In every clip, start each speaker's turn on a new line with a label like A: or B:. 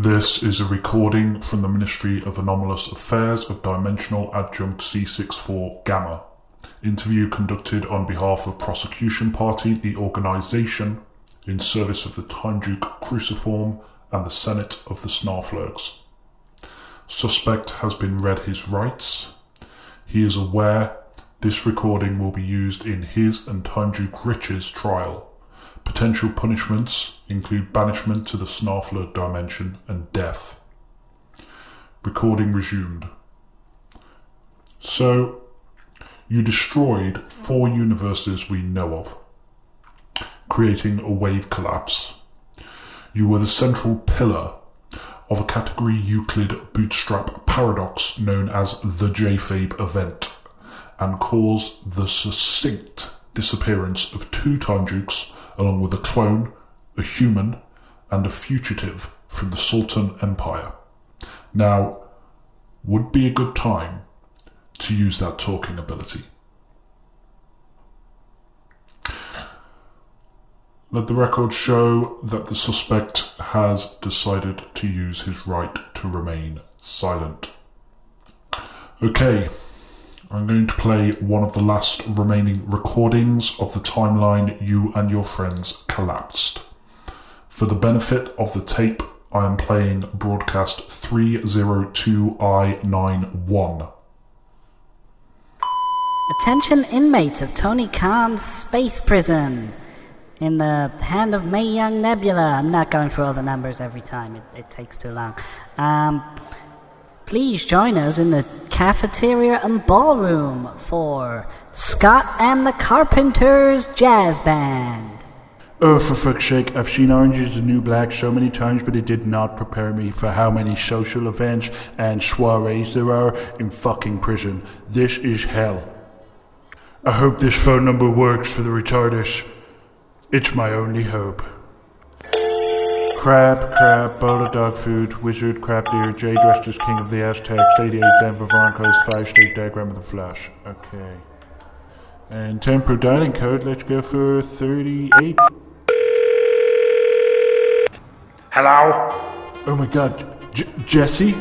A: This is a recording from the Ministry of Anomalous Affairs of Dimensional Adjunct C64 Gamma. Interview conducted on behalf of Prosecution Party, the organisation, in service of the Time Duke Cruciform and the Senate of the Snarflurgs. Suspect has been read his rights. He is aware this recording will be used in his and Time Duke Rich's trial. Potential punishments include banishment to the Snarfler dimension and death. Recording resumed. So, you destroyed four universes we know of, creating a wave collapse. You were the central pillar of a category Euclid bootstrap paradox known as the JFABE event, and caused the succinct disappearance of two time along with a clone, a human, and a fugitive from the Sultan Empire. Now, would be a good time to use that talking ability. Let the record show that the suspect has decided to use his right to remain silent. Okay, I'm going to play one of the last remaining recordings of the timeline you and your friends collapsed. For the benefit of the tape, I am playing broadcast 302I91.
B: Attention inmates of Tony Khan's space prison. In the hand of May Young Nebula. I'm not going through all the numbers every time, it, it takes too long. Um, please join us in the cafeteria and ballroom for Scott and the Carpenters Jazz Band.
C: Oh, for fuck's sake, I've seen Orange is the New Black so many times, but it did not prepare me for how many social events and soirees there are in fucking prison. This is hell. I hope this phone number works for the retardus. It's my only hope. Crab, crab, bowl of dog food, wizard, crab deer, J dressed as king of the Aztecs, 88 Denver Broncos, 5 stage diagram of the Flash. Okay. And tempo dialing code, let's go for 38.
D: Hello?
C: Oh my god, J- Jesse?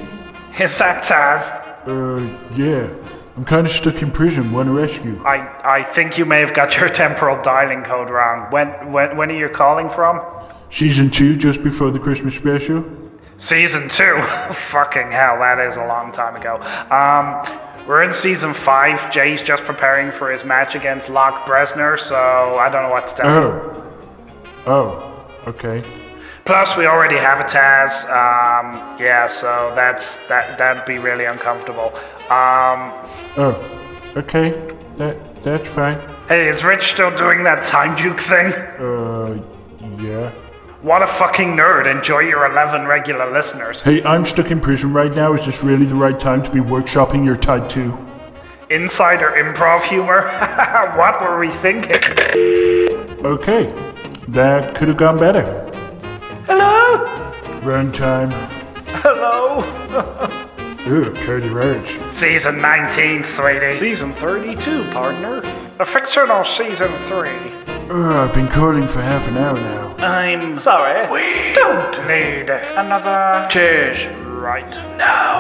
D: Is that Taz?
C: Uh, yeah. I'm kind of stuck in prison. Want to rescue?
D: I, I think you may have got your temporal dialing code wrong. When, when, when are you calling from?
C: Season 2, just before the Christmas special?
D: Season 2? Fucking hell, that is a long time ago. Um, we're in season 5. Jay's just preparing for his match against Locke Bresner, so I don't know what to tell you.
C: Oh. Oh, okay.
D: Plus, we already have a Taz. Um, yeah, so that's that. That'd be really uncomfortable. Um,
C: Oh, okay. That That's fine.
D: hey, is Rich still doing that time juke thing?
C: Uh, yeah.
D: What a fucking nerd! Enjoy your eleven regular listeners.
C: Hey, I'm stuck in prison right now. Is this really the right time to be workshopping your Tide 2?
D: Insider improv humor. what were we thinking?
C: Okay. That could have gone better.
D: Hello.
C: Runtime.
D: Hello.
C: Ooh, Cody Roach.
D: Season 19, sweetie.
E: Season 32, partner.
D: The fictional season 3.
C: Oh, I've been calling for half an hour now.
E: I'm sorry.
D: We don't need another
E: Cheers.
D: right
E: now.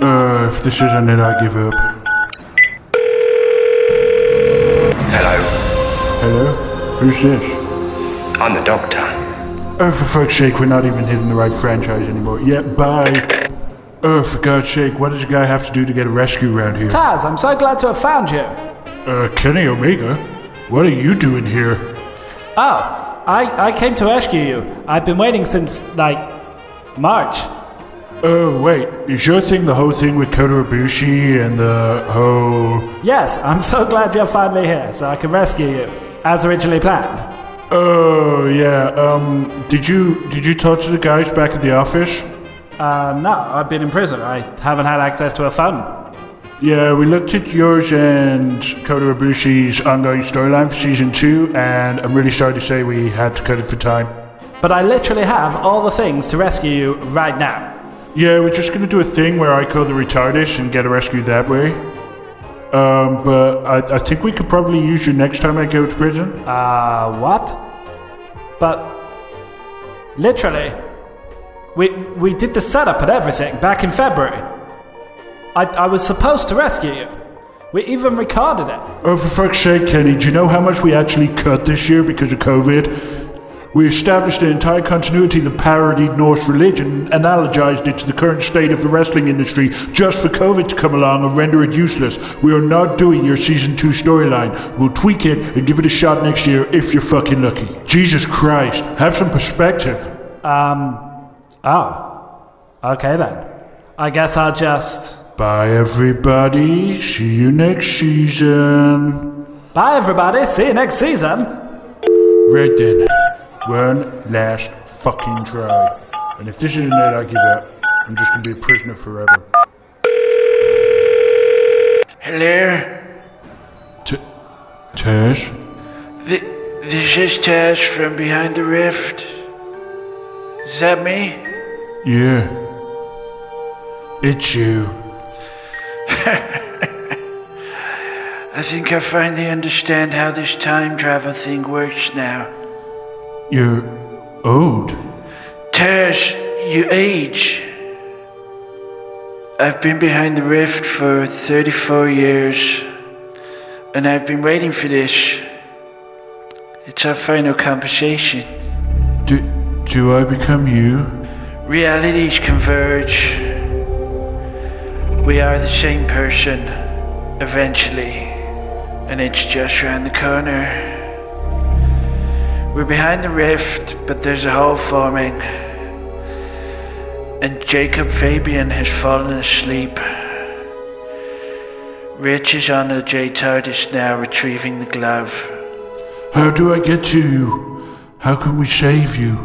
C: Uh, if this isn't it, I give up.
F: Hello,
C: Hello? Who's this?
F: I'm the doctor.
C: Oh, for fuck's sake, we're not even hitting the right franchise anymore. Yeah, bye. Oh, for God's sake, what does a guy have to do to get a rescue around here?
E: Taz, I'm so glad to have found you.
C: Uh, Kenny Omega? What are you doing here?
E: Oh, I, I came to rescue you. I've been waiting since, like, March.
C: Oh, wait, is your thing the whole thing with Kota Ibushi and the whole...
E: Yes, I'm so glad you're finally here so I can rescue you, as originally planned.
C: Oh, yeah, um, did you, did you talk to the guys back at the office?
E: Uh, no, I've been in prison. I haven't had access to a phone.
C: Yeah, we looked at yours and Kota Ibushi's ongoing storyline for season two, and I'm really sorry to say we had to cut it for time.
E: But I literally have all the things to rescue you right now.
C: Yeah, we're just gonna do a thing where I call the retardus and get a rescue that way. Um, but I, I think we could probably use you next time I go to prison.
E: Uh, what? But, literally, We we did the setup and everything back in February. I I was supposed to rescue you. We even recorded it.
C: Oh, for fuck's sake, Kenny, do you know how much we actually cut this year because of COVID? We established the entire continuity that parodied Norse religion and analogized it to the current state of the wrestling industry just for COVID to come along and render it useless. We are not doing your season 2 storyline. We'll tweak it and give it a shot next year if you're fucking lucky. Jesus Christ, have some perspective.
E: Um. Oh. Okay then. I guess I'll just.
C: Bye, everybody. See you next season.
E: Bye, everybody. See you next season.
C: Right then. One last fucking try. And if this isn't it, I give up. I'm just gonna be a prisoner forever.
G: Hello,
C: T- Tash?
G: Th- this is Tash from Behind the Rift. Is that me?
C: Yeah. It's you.
G: I think I finally understand how this time travel thing works now.
C: You're old.
G: Tash, you age. I've been behind the rift for 34 years, and I've been waiting for this. It's our final conversation.
C: Do, do I become you?
G: Realities converge. We are the same person, eventually, and it's just around the corner. We're behind the rift, but there's a hole forming. And Jacob Fabian has fallen asleep. Rich is on the J TARDIS now, retrieving the glove.
C: How do I get to you? How can we save you?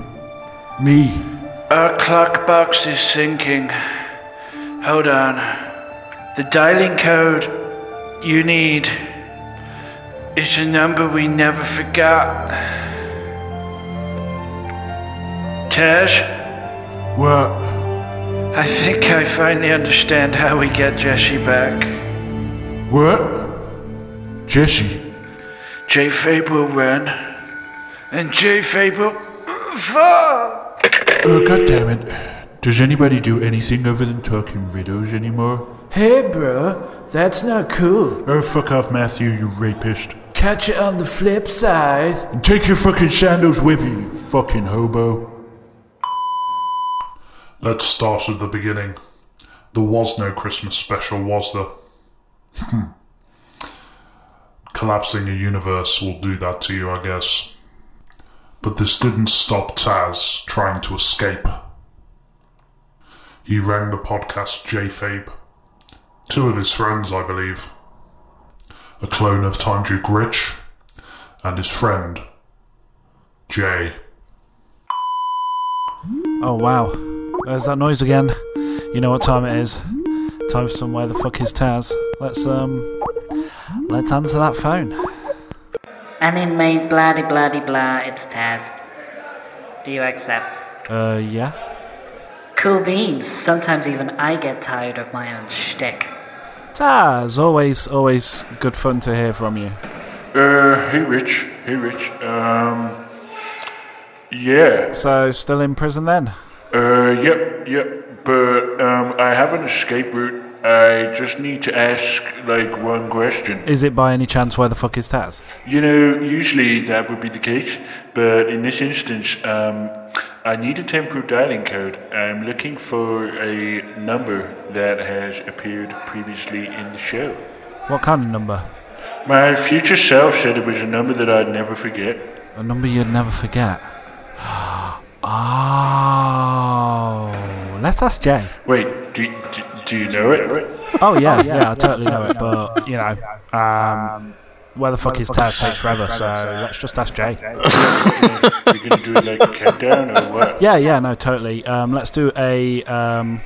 C: Me.
G: Our clock box is sinking. Hold on. The dialing code you need is a number we never forgot. Tash,
C: What?
G: I think I finally understand how we get Jesse back.
C: What? Jesse.
G: J Fabe will run, and J Fabe will fall.
C: Oh, God damn it. Does anybody do anything other than talking riddles anymore?
E: Hey, bro, that's not cool.
C: Oh, fuck off, Matthew, you rapist.
E: Catch it on the flip side.
C: And take your fucking sandals with you, you fucking hobo.
A: Let's start at the beginning. There was no Christmas special, was there? Hmm. Collapsing a universe will do that to you, I guess. But this didn't stop Taz trying to escape. He rang the podcast J-Fabe. Two of his friends, I believe. A clone of Time Duke Rich and his friend, Jay.
E: Oh wow, there's that noise again. You know what time it is? Time for some where the fuck is Taz. Let's um, let's answer that phone.
B: And in May, bloody de blah de blah, it's Taz. Do you accept?
E: Uh, yeah.
B: Cool beans. Sometimes even I get tired of my own shtick.
E: Taz, always, always good fun to hear from you.
C: Uh, hey, Rich. Hey, Rich. Um, yeah.
E: So, still in prison then?
C: Uh, yep, yep. But, um, I have an escape route. I just need to ask, like, one question.
E: Is it by any chance where the fuck is Taz?
C: You know, usually that would be the case, but in this instance, um, I need a temporal dialing code. I'm looking for a number that has appeared previously in the show.
E: What kind of number?
C: My future self said it was a number that I'd never forget.
E: A number you'd never forget. oh, let's ask Jay.
C: Wait, do, do, do you know it?
E: Oh yeah, yeah, I totally know it, but you know, um, where the fuck is Taz takes forever, so let's just ask Jay.
C: You're gonna do it like a countdown or what?
E: Yeah, yeah, no, totally. Um, let's do a um,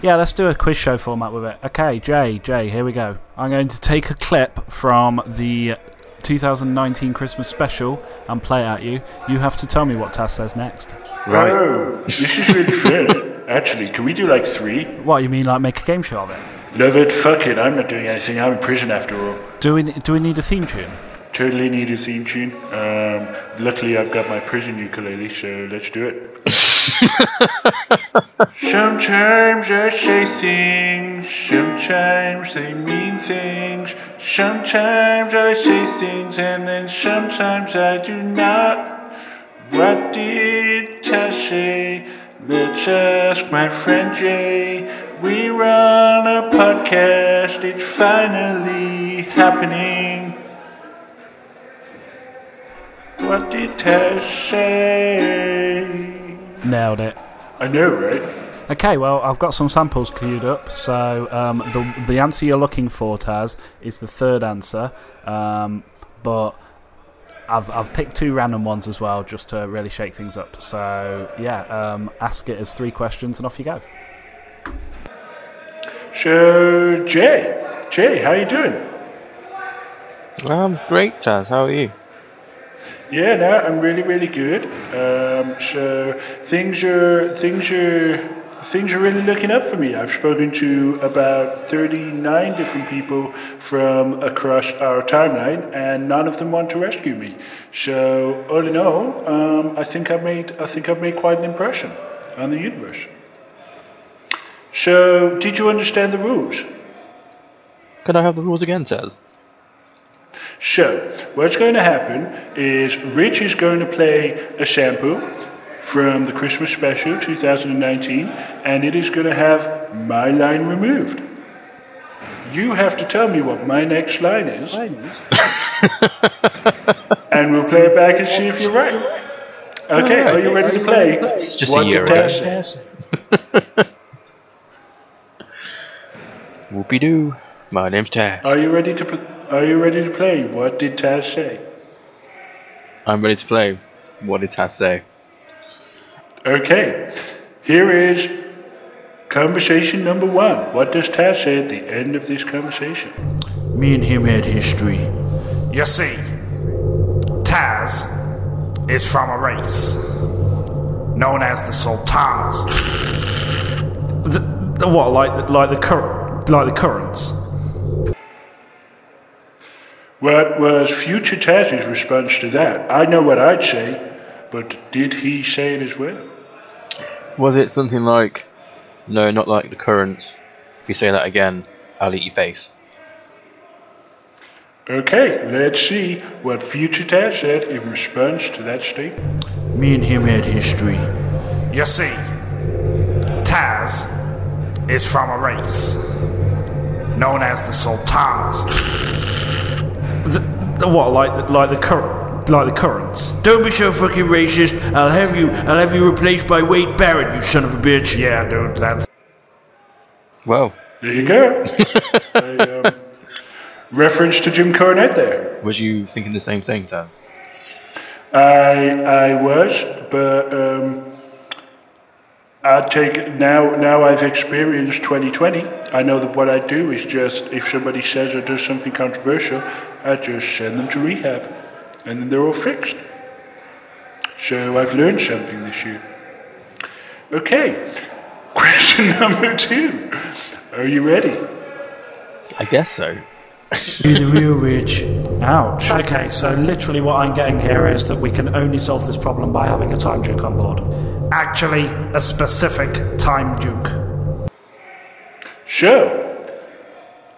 E: yeah, let's do a quiz show format with it. Okay, Jay, Jay, here we go. I'm going to take a clip from the 2019 Christmas special and play it at you. You have to tell me what Taz says next.
C: Right. Oh, this is really fun. Actually, can we do like three?
E: What you mean, like make a game show of it?
C: Love it, fuck it, I'm not doing anything, I'm in prison after all.
E: Do we do we need a theme tune?
C: Totally need a theme tune. Um, luckily I've got my prison ukulele, so let's do it. Sometimes I say things, sometimes they mean things. Sometimes I say things and then sometimes I do not. What did I say? Let's ask my friend Jay. We run a podcast, it's finally happening. What did I say?
E: Nailed it.
C: I know, right?
E: Okay, well, I've got some samples queued up. So um, the the answer you're looking for, Taz, is the third answer. Um, but I've I've picked two random ones as well, just to really shake things up. So yeah, um, ask it as three questions, and off you go.
C: So, Jay, Jay, how are you doing?
H: Um, great, Taz. How are you?
C: Yeah, no, I'm really, really good. Um, so things are things are things are really looking up for me. I've spoken to about 39 different people from across our timeline, and none of them want to rescue me. So all in all, um, I think I've made I think I've made quite an impression on the universe. So, did you understand the rules?
H: Could I have the rules again, Taz?
C: So, what's going to happen is Rich is going to play a sample from the Christmas special 2019, and it is going to have my line removed. You have to tell me what my next line is, and we'll play it back and see if you're right. Okay, are you ready to play?
H: It's just
C: What
H: a year ago.
C: say?
H: Whoopie doo. My name's Taz.
C: Are you ready to? pl- Are you ready to play? What did Taz say?
H: I'm ready to play. What did Taz say?
C: Okay, here is conversation number one. What does Taz say at the end of this conversation?
G: Me and him had history.
D: You see, Taz is from a race known as the Sultanas.
E: The, the what? Like the, like the cur- like the currents?
C: What was future Taz's response to that? I know what I'd say, but did he say it as well?
H: Was it something like, no, not like the currents? If you say that again, I'll eat your face.
C: Okay, let's see what future Taz said in response to that statement.
G: Me and him had history.
D: You see, Taz is from a race known as the Sultanas.
E: The, the what? Like the, like the cur- like the currents?
G: Don't be so fucking racist. I'll have you. I'll have you replaced by Wade Barrett. You son of a bitch.
D: Yeah, dude, that's
H: Well,
C: There you go. a, um, reference to Jim Cornette there.
H: was you thinking the same thing, Taz?
C: I I was, but um, I take now. Now I've experienced 2020. I know that what I do is just if somebody says or does something controversial, I just send them to rehab, and then they're all fixed. So I've learned something this year. Okay, question number two. Are you ready?
H: I guess so.
G: You're the real rich.
E: Ouch. Okay, so literally what I'm getting here is that we can only solve this problem by having a time juke on board.
D: Actually a specific time Duke.
C: So,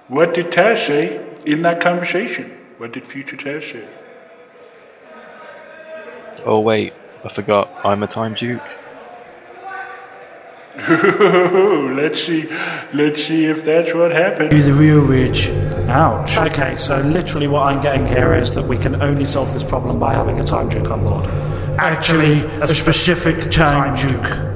C: what did Taz say in that conversation? What did future Taz say?
H: Oh, wait, I forgot. I'm a time duke.
C: let's see. Let's see if that's what happened.
G: You're the real rich.
E: Ouch. Okay, so literally what I'm getting here is that we can only solve this problem by having a time juke on board.
G: Actually, a specific time juke.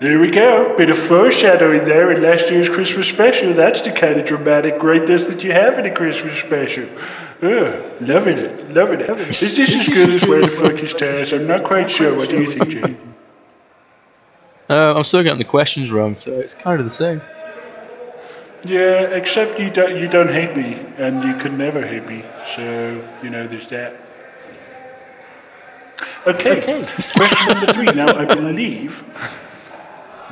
C: There we go. Bit of foreshadowing there in last year's Christmas special. That's the kind of dramatic greatness that you have in a Christmas special. Ugh, loving it, loving it. Is this as good as Where the Fuck is Taz? I'm not quite sure. What do you think, Jay?
H: Uh, I'm still getting the questions wrong, so it's kind of the same.
C: Yeah, except you don't, you don't hate me, and you could never hate me. So, you know, there's that. Okay, okay. question number three. Now, I believe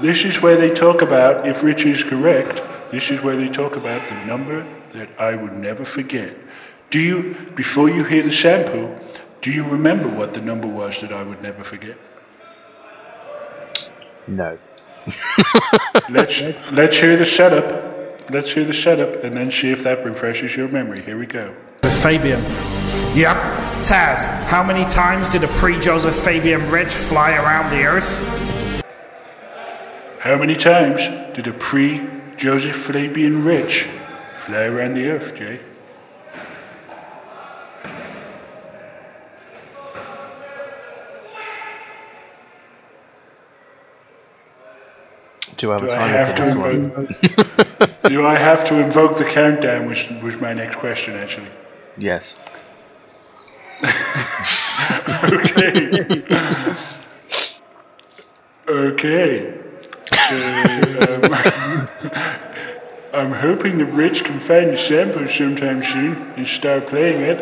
C: this is where they talk about, if Rich is correct, this is where they talk about the number that I would never forget. Do you, before you hear the sample, do you remember what the number was that I would never forget?
H: No.
C: Let's let's hear the setup. Let's hear the setup, and then see if that refreshes your memory. Here we go.
D: Fabian. Yep. Taz, how many times did a pre Joseph Fabian Rich fly around the earth?
C: How many times did a pre Joseph Fabian Rich fly around the earth, Jay?
H: Do I have
C: Do I
H: timer for
C: to
H: this one?
C: invoke- Do I have to invoke the countdown? Was was my next question actually.
H: Yes.
C: Okay. okay. So, um, I'm hoping that Rich can find the sample sometime soon and start playing it.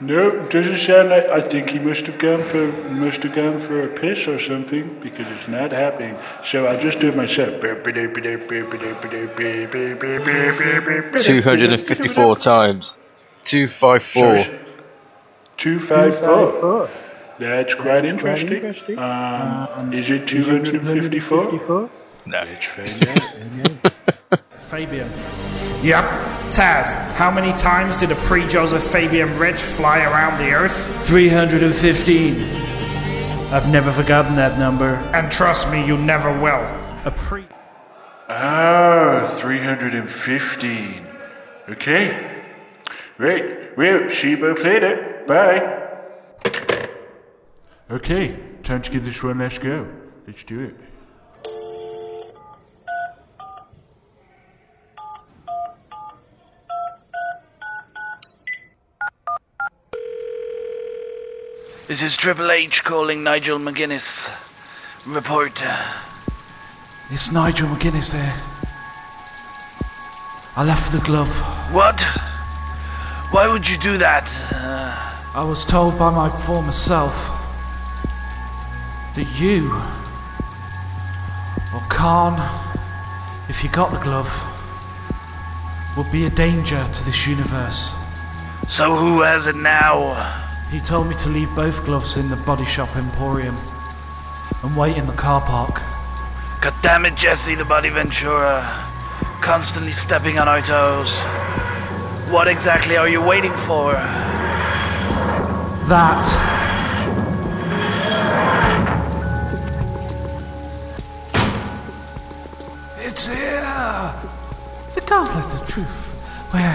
C: No, doesn't sound like. I think he must have gone for must have gone for a piss or something because it's not happening. So I'll just do it myself.
H: 254 times. 254.
C: Two five four. That's quite interesting. Um, is it two hundred and fifty-four?
H: No.
C: Let's find out.
D: Fabian. Yep. Taz, how many times did a pre Joseph Fabian Rich fly around the earth?
G: 315. I've never forgotten that number.
D: And trust me, you never will.
G: A pre.
C: Ah, 315. Okay. Right. Well, Sheba played it. Bye.
A: Okay, time to give this one let's go. Let's do it.
G: This is Triple H calling Nigel McGuinness. Report.
E: It's Nigel McGuinness there. I left the glove.
G: What? Why would you do that? Uh,
E: I was told by my former self that you, or Khan, if you got the glove, would be a danger to this universe.
G: so who has it now?
E: He told me to leave both gloves in the body shop emporium and wait in the car park.
G: God damn it, Jesse the Body Ventura. Constantly stepping on our toes. What exactly are you waiting for?
E: That. It's here! The gauntlet of truth, where,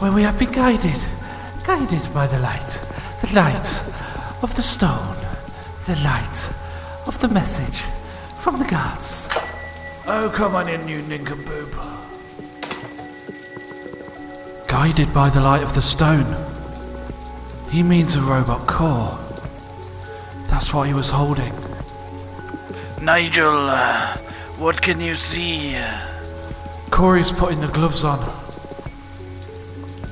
E: where we have been guided, guided by the light, light of the stone, the light of the message from the gods. Oh, come on in, you nincompoop. Guided by the light of the stone. He means a robot core. That's what he was holding.
G: Nigel, uh, what can you see?
E: Corey's putting the gloves on.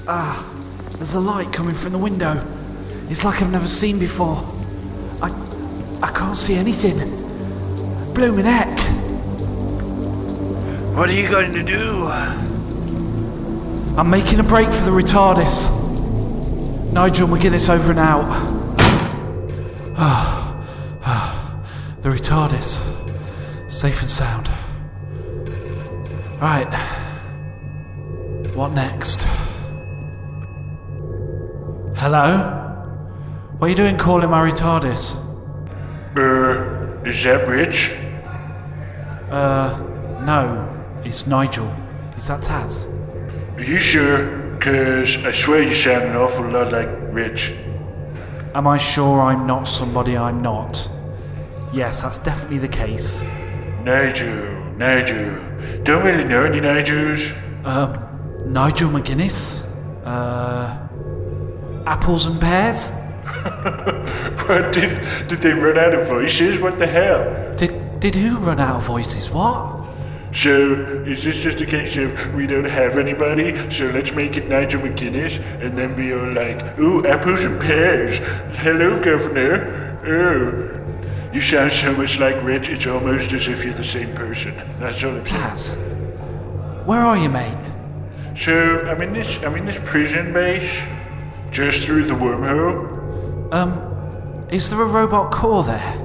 E: Ah, there's a light coming from the window. It's like I've never seen before. I, I can't see anything. Blooming heck.
G: What are you going to do?
E: I'm making a break for the retardis. Nigel McGuinness over and out. The retardis. Safe and sound. Right. What next? Hello? What are you doing calling my retardis?
C: Uh, is that Rich?
E: Uh, no. It's Nigel. Is that Taz?
C: Are you sure? Cause I swear you sound an awful lot like Rich.
E: Am I sure I'm not somebody I'm not? Yes, that's definitely the case.
C: Nigel, Nigel. Don't really know any Nigels.
E: Um, Nigel McGuinness? Uh, apples and pears?
C: What did did they run out of voices? What the hell?
E: Did did who run out of voices? What?
C: So is this just a case of we don't have anybody, so let's make it Nigel McGuinness, and then be all like, ooh, apples and pears. Hello, Governor. Oh, you sound so much like Rich. It's almost as if you're the same person. That's all. I'm saying.
E: Taz, where are you, mate?
C: So I'm in this I'm in this prison base, just through the wormhole.
E: Um, is there a robot core there?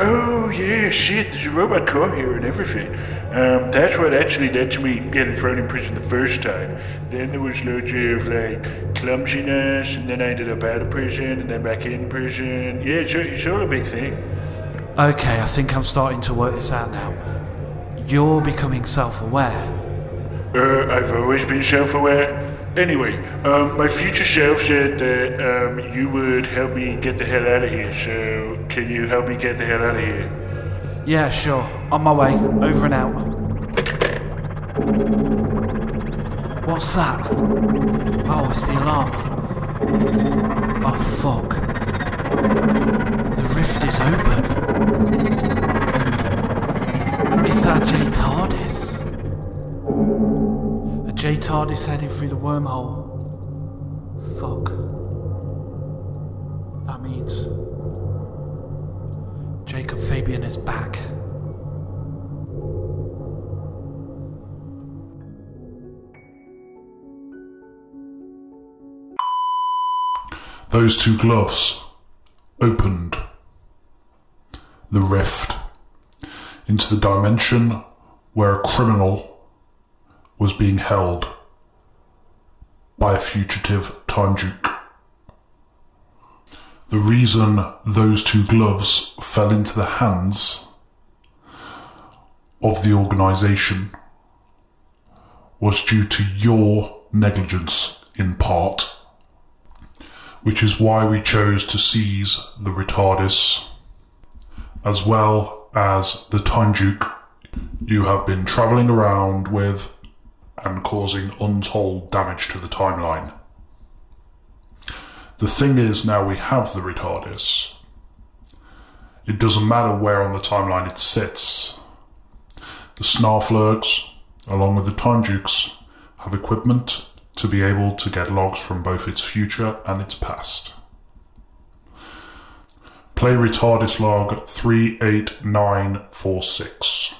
C: Oh, yeah, shit, there's a robot core here and everything. Um, that's what actually led to me getting thrown in prison the first time. Then there was loads of, like, clumsiness, and then I ended up out of prison, and then back in prison. Yeah, it's, it's all a big thing.
E: Okay, I think I'm starting to work this out now. You're becoming self aware.
C: Uh, I've always been self-aware. Anyway, um, my future self said that um, you would help me get the hell out of here. So, can you help me get the hell out of here?
E: Yeah, sure. On my way. Over and out. What's that? Oh, it's the alarm. Oh, fuck. The rift is open. Is that J TARDIS? J TARDIS heading through the wormhole. Fuck. That means Jacob Fabian is back.
A: Those two gloves opened the rift into the dimension where a criminal was being held by a fugitive time duke. The reason those two gloves fell into the hands of the organization was due to your negligence in part, which is why we chose to seize the retardis as well as the time duke you have been travelling around with and causing untold damage to the timeline. The thing is, now we have the retardis. It doesn't matter where on the timeline it sits. The Snarflurks, along with the Time Dukes, have equipment to be able to get logs from both its future and its past. Play retardis log 38946.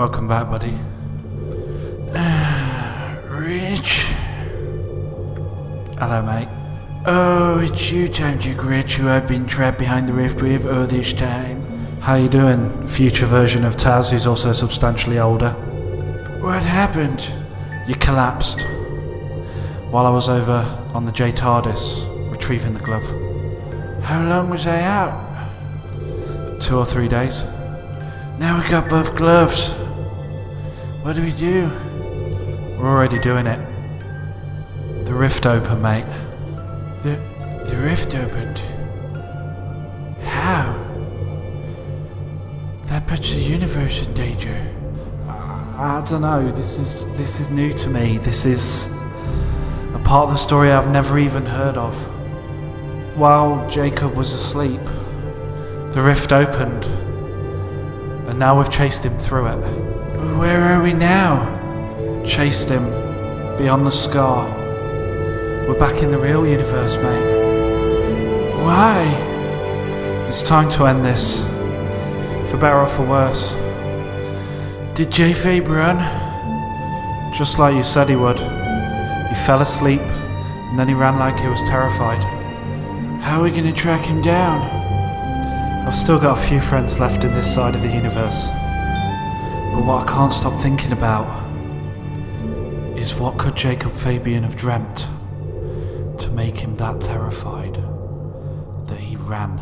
E: Welcome back, buddy. Rich. Hello, mate. Oh, it's you, Time Duke Rich, who I've been trapped behind the rift with all this time. How you doing, future version of Taz, who's also substantially older? What happened? You collapsed. While I was over on the J TARDIS, retrieving the glove. How long was I out? Two or three days. Now we got both gloves. What do we do? We're already doing it. The rift opened, mate. The the rift opened. How? That puts the universe in danger. I don't know. This is this is new to me. This is a part of the story I've never even heard of. While Jacob was asleep, the rift opened, and now we've chased him through it. Where are we now? Chased him beyond the scar. We're back in the real universe, mate. Why? It's time to end this. For better or for worse. Did J Fabe run? Just like you said he would. He fell asleep, and then he ran like he was terrified. How are we gonna track him down? I've still got a few friends left in this side of the universe. But what I can't stop thinking about is what could Jacob Fabian have dreamt to make him that terrified that he ran?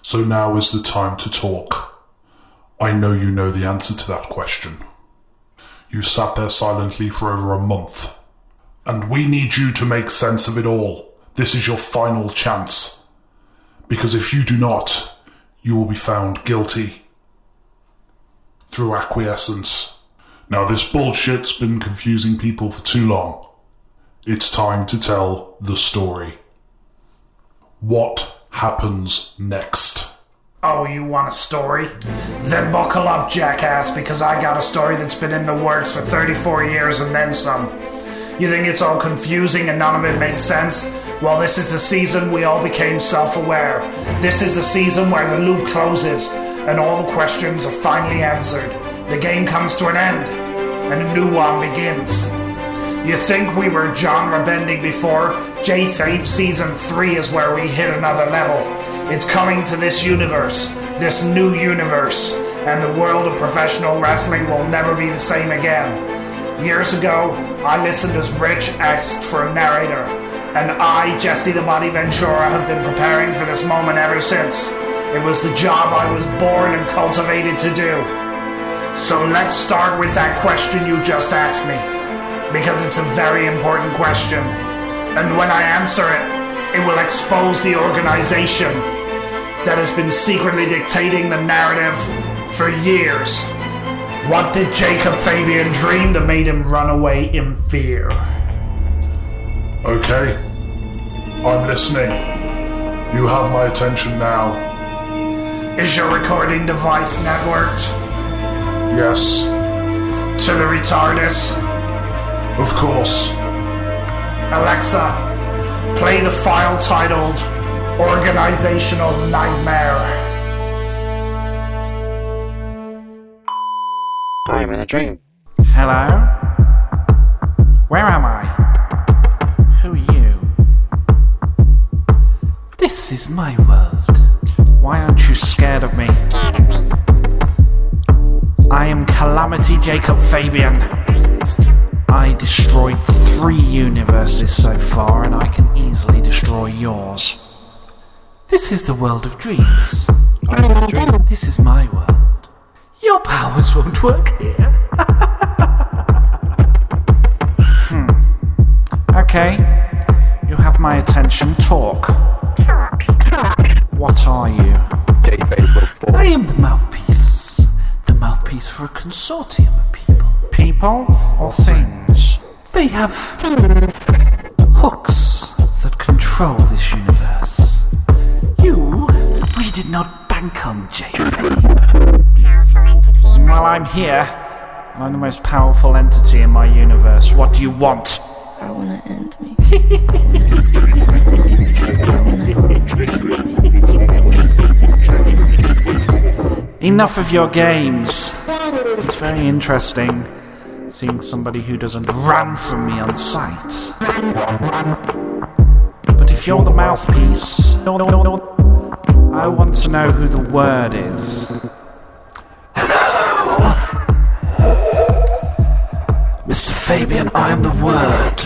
A: So now is the time to talk. I know you know the answer to that question. You sat there silently for over a month. And we need you to make sense of it all. This is your final chance. Because if you do not, you will be found guilty through acquiescence. Now, this bullshit's been confusing people for too long. It's time to tell the story. What happens next?
D: Oh, you want a story? Then buckle up, jackass, because I got a story that's been in the works for 34 years and then some. You think it's all confusing and none of it makes sense? Well, this is the season we all became self aware. This is the season where the loop closes and all the questions are finally answered. The game comes to an end and a new one begins. You think we were genre bending before? J Fabe Season 3 is where we hit another level. It's coming to this universe, this new universe, and the world of professional wrestling will never be the same again. Years ago, I listened as Rich asked for a narrator, and I, Jesse the Body Ventura, have been preparing for this moment ever since. It was the job I was born and cultivated to do. So let's start with that question you just asked me, because it's a very important question. And when I answer it, it will expose the organization that has been secretly dictating the narrative for years. What did Jacob Fabian dream that made him run away in fear?
A: Okay. I'm listening. You have my attention now.
D: Is your recording device networked
A: Yes,
D: to the retardus?
A: of course.
D: Alexa, play the file titled Organizational Nightmare.
F: I'm in a dream.
E: Hello? Where am I? Who are you? This is my world. Why aren't you scared of me? I am Calamity Jacob Fabian. I destroyed three universes so far, and I can easily destroy yours. This is the world of dreams. This is my world. Your powers won't work here. hmm. Okay. You have my attention. Talk. Talk. Talk. What are you? I am the mouthpiece. The mouthpiece for a consortium of people. People or things? They have hooks that control this universe. You, we did not bank on J-Fabe. Well, I'm here. and I'm the most powerful entity in my universe. What do you want?
I: I wanna end me.
E: Enough of your games. It's very interesting seeing somebody who doesn't run from me on sight. But if you're the mouthpiece, I want to know who the word is. Hello! Mr. Fabian, I am the word.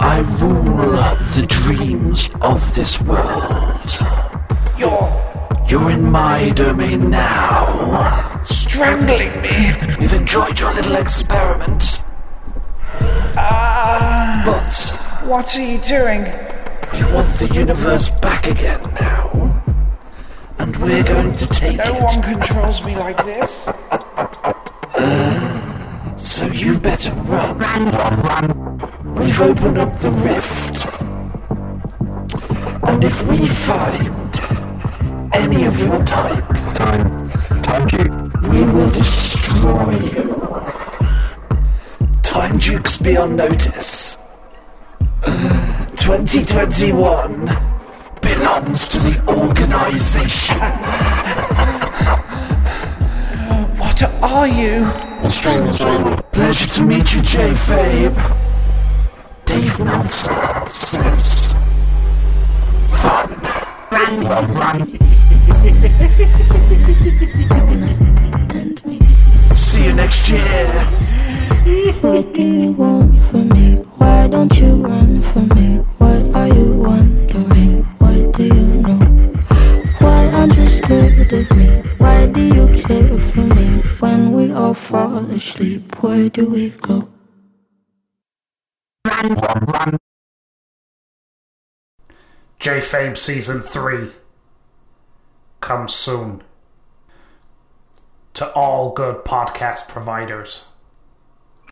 E: I rule the dreams of this world. You're. You're in my domain now. Strangling me. We've enjoyed your little experiment. Ah. but.
G: What are you doing?
E: We want the universe back again now. And we're going to take
G: No
E: it.
G: one controls me like this.
E: So you better run. We've opened up the rift. And if we find any of your type,
F: Time. Time cube.
E: we will destroy you. Time Dukes be on notice. 2021 belongs to the organization.
G: What are you?
F: The stream is over.
E: Pleasure to meet you, J. Fabe. Dave Meltzer says, Run,
I: run, run. Me.
E: See you next year.
I: What do you want from me? Why don't you run from me? What are you wondering? What do you know? Why aren't you scared of me? Why do you care for me? When we all fall asleep, where do we go?
D: J Fabe Season 3 comes soon to all good podcast providers.